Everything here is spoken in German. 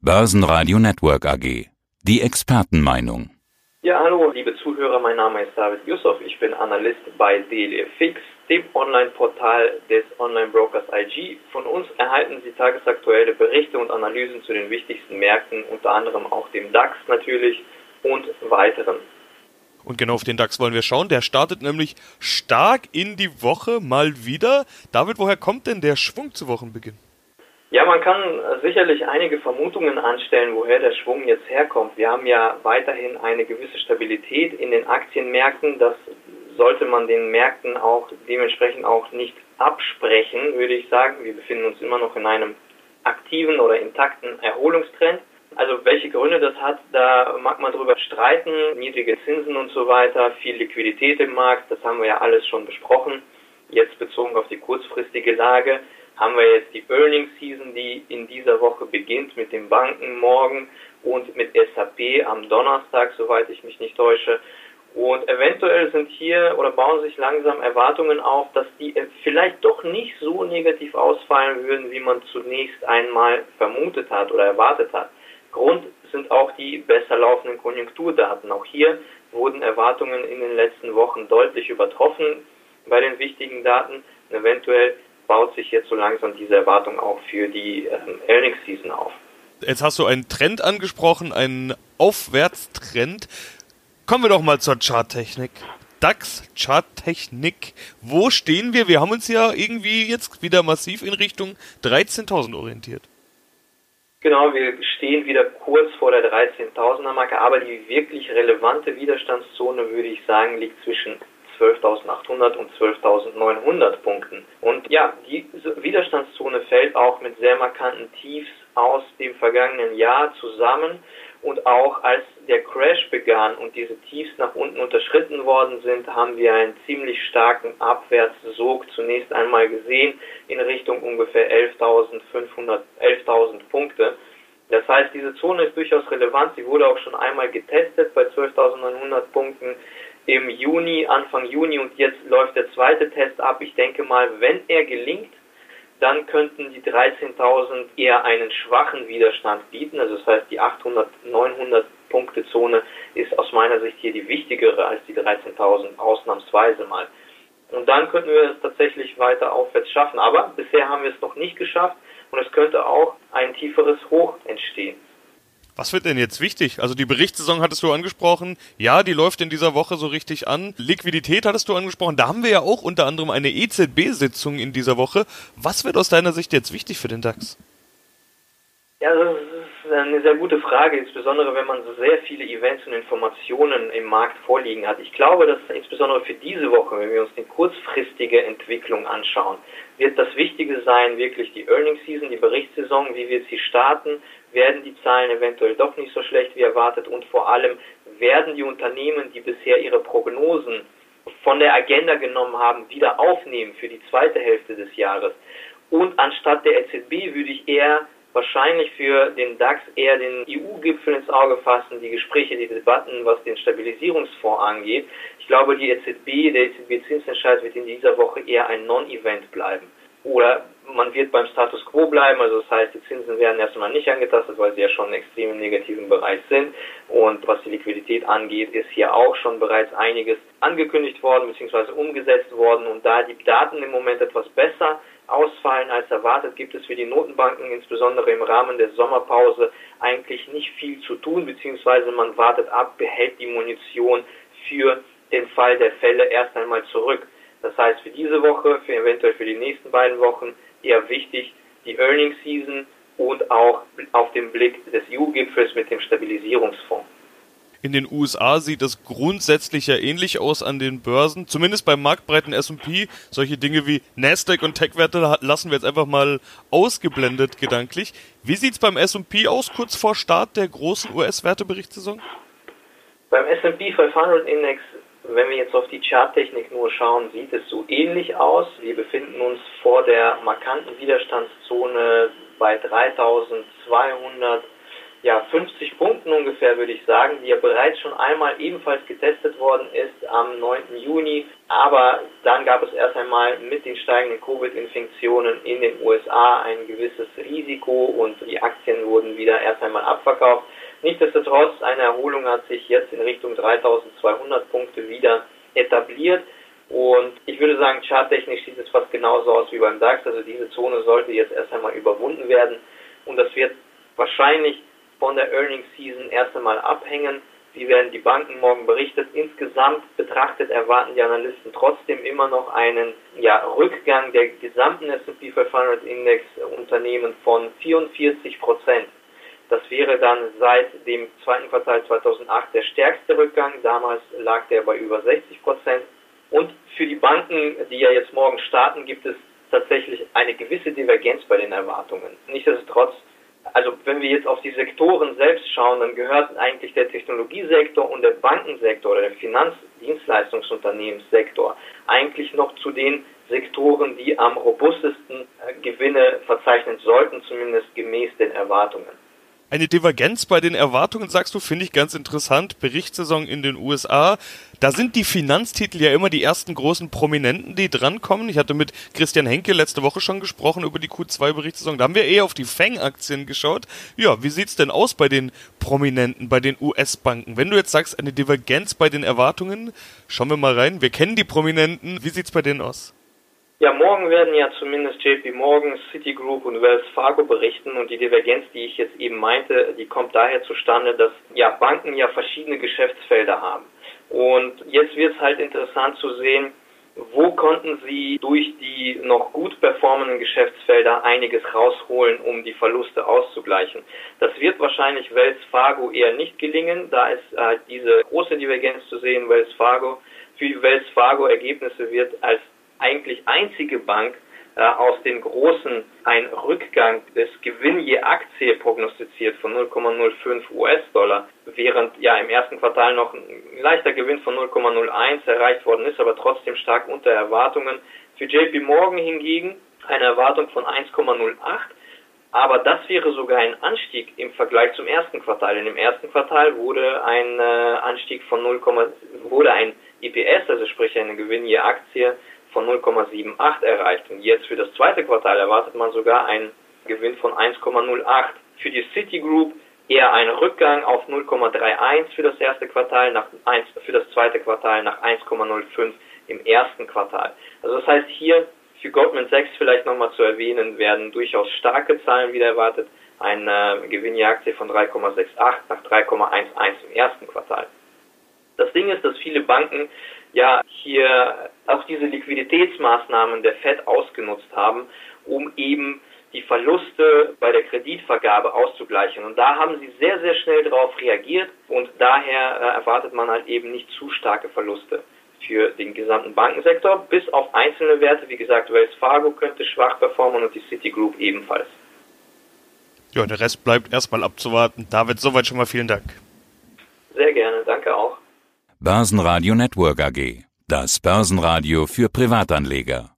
Börsenradio Network AG. Die Expertenmeinung. Ja, hallo, liebe Zuhörer, mein Name ist David Yusuf. Ich bin Analyst bei DLFX, dem Online-Portal des Online-Brokers IG. Von uns erhalten Sie tagesaktuelle Berichte und Analysen zu den wichtigsten Märkten, unter anderem auch dem DAX natürlich und weiteren. Und genau auf den DAX wollen wir schauen. Der startet nämlich stark in die Woche mal wieder. David, woher kommt denn der Schwung zu Wochenbeginn? Ja, man kann sicherlich einige Vermutungen anstellen, woher der Schwung jetzt herkommt. Wir haben ja weiterhin eine gewisse Stabilität in den Aktienmärkten. Das sollte man den Märkten auch dementsprechend auch nicht absprechen, würde ich sagen. Wir befinden uns immer noch in einem aktiven oder intakten Erholungstrend. Also welche Gründe das hat, da mag man drüber streiten. Niedrige Zinsen und so weiter, viel Liquidität im Markt, das haben wir ja alles schon besprochen. Jetzt bezogen auf die kurzfristige Lage haben wir jetzt die Earnings Season, die in dieser Woche beginnt mit den Banken morgen und mit SAP am Donnerstag, soweit ich mich nicht täusche. Und eventuell sind hier oder bauen sich langsam Erwartungen auf, dass die vielleicht doch nicht so negativ ausfallen würden, wie man zunächst einmal vermutet hat oder erwartet hat. Grund sind auch die besser laufenden Konjunkturdaten. Auch hier wurden Erwartungen in den letzten Wochen deutlich übertroffen bei den wichtigen Daten. eventuell baut sich jetzt so langsam diese Erwartung auch für die ähm, Earnings Season auf. Jetzt hast du einen Trend angesprochen, einen Aufwärtstrend. Kommen wir doch mal zur Charttechnik. DAX Charttechnik. Wo stehen wir? Wir haben uns ja irgendwie jetzt wieder massiv in Richtung 13.000 orientiert. Genau, wir stehen wieder kurz vor der 13.000er Marke, aber die wirklich relevante Widerstandszone, würde ich sagen, liegt zwischen 12.800 und 12.900 Punkten. Und ja, diese Widerstandszone fällt auch mit sehr markanten Tiefs aus dem vergangenen Jahr zusammen. Und auch als der Crash begann und diese Tiefs nach unten unterschritten worden sind, haben wir einen ziemlich starken Abwärtssog zunächst einmal gesehen in Richtung ungefähr 11.500, 11.000 Punkte. Das heißt, diese Zone ist durchaus relevant. Sie wurde auch schon einmal getestet bei 12.900 Punkten im Juni, Anfang Juni und jetzt läuft der zweite Test ab. Ich denke mal, wenn er gelingt, dann könnten die 13.000 eher einen schwachen Widerstand bieten. Also das heißt, die 800, 900 Punkte Zone ist aus meiner Sicht hier die wichtigere als die 13.000 ausnahmsweise mal. Und dann könnten wir es tatsächlich weiter aufwärts schaffen. Aber bisher haben wir es noch nicht geschafft und es könnte auch ein tieferes Hoch entstehen. Was wird denn jetzt wichtig? Also die Berichtssaison hattest du angesprochen. Ja, die läuft in dieser Woche so richtig an. Liquidität hattest du angesprochen. Da haben wir ja auch unter anderem eine EZB-Sitzung in dieser Woche. Was wird aus deiner Sicht jetzt wichtig für den DAX? Ja, das ist eine sehr gute Frage, insbesondere wenn man so sehr viele Events und Informationen im Markt vorliegen hat. Ich glaube, dass insbesondere für diese Woche, wenn wir uns die kurzfristige Entwicklung anschauen, wird das Wichtige sein, wirklich die Earnings Season, die Berichtssaison, wie wird sie starten, werden die Zahlen eventuell doch nicht so schlecht wie erwartet und vor allem werden die Unternehmen, die bisher ihre Prognosen von der Agenda genommen haben, wieder aufnehmen für die zweite Hälfte des Jahres. Und anstatt der EZB würde ich eher wahrscheinlich für den DAX eher den EU-Gipfel ins Auge fassen, die Gespräche, die Debatten, was den Stabilisierungsfonds angeht. Ich glaube, die EZB, der EZB-Zinsentscheid wird in dieser Woche eher ein Non-Event bleiben. Oder man wird beim Status quo bleiben, also das heißt, die Zinsen werden erstmal nicht angetastet, weil sie ja schon extrem im negativen Bereich sind. Und was die Liquidität angeht, ist hier auch schon bereits einiges angekündigt worden bzw. umgesetzt worden. Und da die Daten im Moment etwas besser ausfallen als erwartet, gibt es für die Notenbanken insbesondere im Rahmen der Sommerpause eigentlich nicht viel zu tun, beziehungsweise man wartet ab, behält die Munition für den Fall der Fälle erst einmal zurück. Das heißt, für diese Woche, für eventuell für die nächsten beiden Wochen eher wichtig, die Earnings Season und auch auf den Blick des EU-Gipfels mit dem Stabilisierungsfonds. In den USA sieht es grundsätzlich ja ähnlich aus an den Börsen, zumindest beim marktbreiten S&P. Solche Dinge wie Nasdaq und Tech-Werte lassen wir jetzt einfach mal ausgeblendet gedanklich. Wie sieht's beim S&P aus, kurz vor Start der großen US-Werteberichtssaison? Beim S&P 500 Index wenn wir jetzt auf die Charttechnik nur schauen, sieht es so ähnlich aus. Wir befinden uns vor der markanten Widerstandszone bei 3200 ja, 50 Punkten ungefähr, würde ich sagen, die ja bereits schon einmal ebenfalls getestet worden ist am 9. Juni. Aber dann gab es erst einmal mit den steigenden Covid-Infektionen in den USA ein gewisses Risiko und die Aktien wurden wieder erst einmal abverkauft. Nichtsdestotrotz, eine Erholung hat sich jetzt in Richtung 3200 Punkte wieder etabliert. Und ich würde sagen, charttechnisch sieht es fast genauso aus wie beim DAX. Also diese Zone sollte jetzt erst einmal überwunden werden. Und das wird wahrscheinlich von der Earnings Season erst einmal abhängen. Wie werden die Banken morgen berichtet? Insgesamt betrachtet erwarten die Analysten trotzdem immer noch einen ja, Rückgang der gesamten S&P 500 Index Unternehmen von 44 Prozent. Das wäre dann seit dem zweiten Quartal 2008 der stärkste Rückgang. Damals lag der bei über 60 Prozent. Und für die Banken, die ja jetzt morgen starten, gibt es tatsächlich eine gewisse Divergenz bei den Erwartungen. Nichtsdestotrotz also wenn wir jetzt auf die Sektoren selbst schauen, dann gehört eigentlich der Technologiesektor und der Bankensektor oder der Finanzdienstleistungsunternehmenssektor eigentlich noch zu den Sektoren, die am robustesten äh, Gewinne verzeichnen sollten, zumindest gemäß den Erwartungen. Eine Divergenz bei den Erwartungen, sagst du, finde ich ganz interessant. Berichtssaison in den USA. Da sind die Finanztitel ja immer die ersten großen Prominenten, die drankommen. Ich hatte mit Christian Henke letzte Woche schon gesprochen über die Q2-Berichtssaison. Da haben wir eher auf die Fang-Aktien geschaut. Ja, wie sieht's denn aus bei den Prominenten, bei den US-Banken? Wenn du jetzt sagst, eine Divergenz bei den Erwartungen, schauen wir mal rein. Wir kennen die Prominenten. Wie sieht's bei denen aus? Ja, morgen werden ja zumindest JP Morgan, Citigroup und Wells Fargo berichten und die Divergenz, die ich jetzt eben meinte, die kommt daher zustande, dass ja Banken ja verschiedene Geschäftsfelder haben. Und jetzt wird es halt interessant zu sehen, wo konnten sie durch die noch gut performenden Geschäftsfelder einiges rausholen, um die Verluste auszugleichen. Das wird wahrscheinlich Wells Fargo eher nicht gelingen, da ist halt diese große Divergenz zu sehen, Wells Fargo. Für Wells Fargo Ergebnisse wird als eigentlich einzige Bank äh, aus den großen ein Rückgang des Gewinn je Aktie prognostiziert von 0,05 US-Dollar, während ja im ersten Quartal noch ein leichter Gewinn von 0,01 erreicht worden ist, aber trotzdem stark unter Erwartungen. Für JP Morgan hingegen eine Erwartung von 1,08 aber das wäre sogar ein Anstieg im Vergleich zum ersten Quartal. Denn im ersten Quartal wurde ein äh, Anstieg von 0, wurde ein EPS, also sprich eine Gewinn je Aktie von 0,78 erreicht. Und jetzt für das zweite Quartal erwartet man sogar einen Gewinn von 1,08. Für die Citigroup eher ein Rückgang auf 0,31 für das erste Quartal, nach 1, für das zweite Quartal nach 1,05 im ersten Quartal. Also das heißt hier für Goldman Sachs vielleicht nochmal zu erwähnen, werden durchaus starke Zahlen wieder erwartet. Ein äh, Gewinn je Aktie von 3,68 nach 3,11 im ersten Quartal. Das Ding ist, dass viele Banken ja hier auch diese Liquiditätsmaßnahmen der Fed ausgenutzt haben, um eben die Verluste bei der Kreditvergabe auszugleichen. Und da haben sie sehr, sehr schnell darauf reagiert und daher äh, erwartet man halt eben nicht zu starke Verluste für den gesamten Bankensektor, bis auf einzelne Werte, wie gesagt, Wells Fargo könnte schwach performen und die Citigroup ebenfalls. Ja, der Rest bleibt erstmal abzuwarten. David, soweit schon mal vielen Dank. Sehr gerne, danke auch. Börsenradio Network AG. Das Börsenradio für Privatanleger.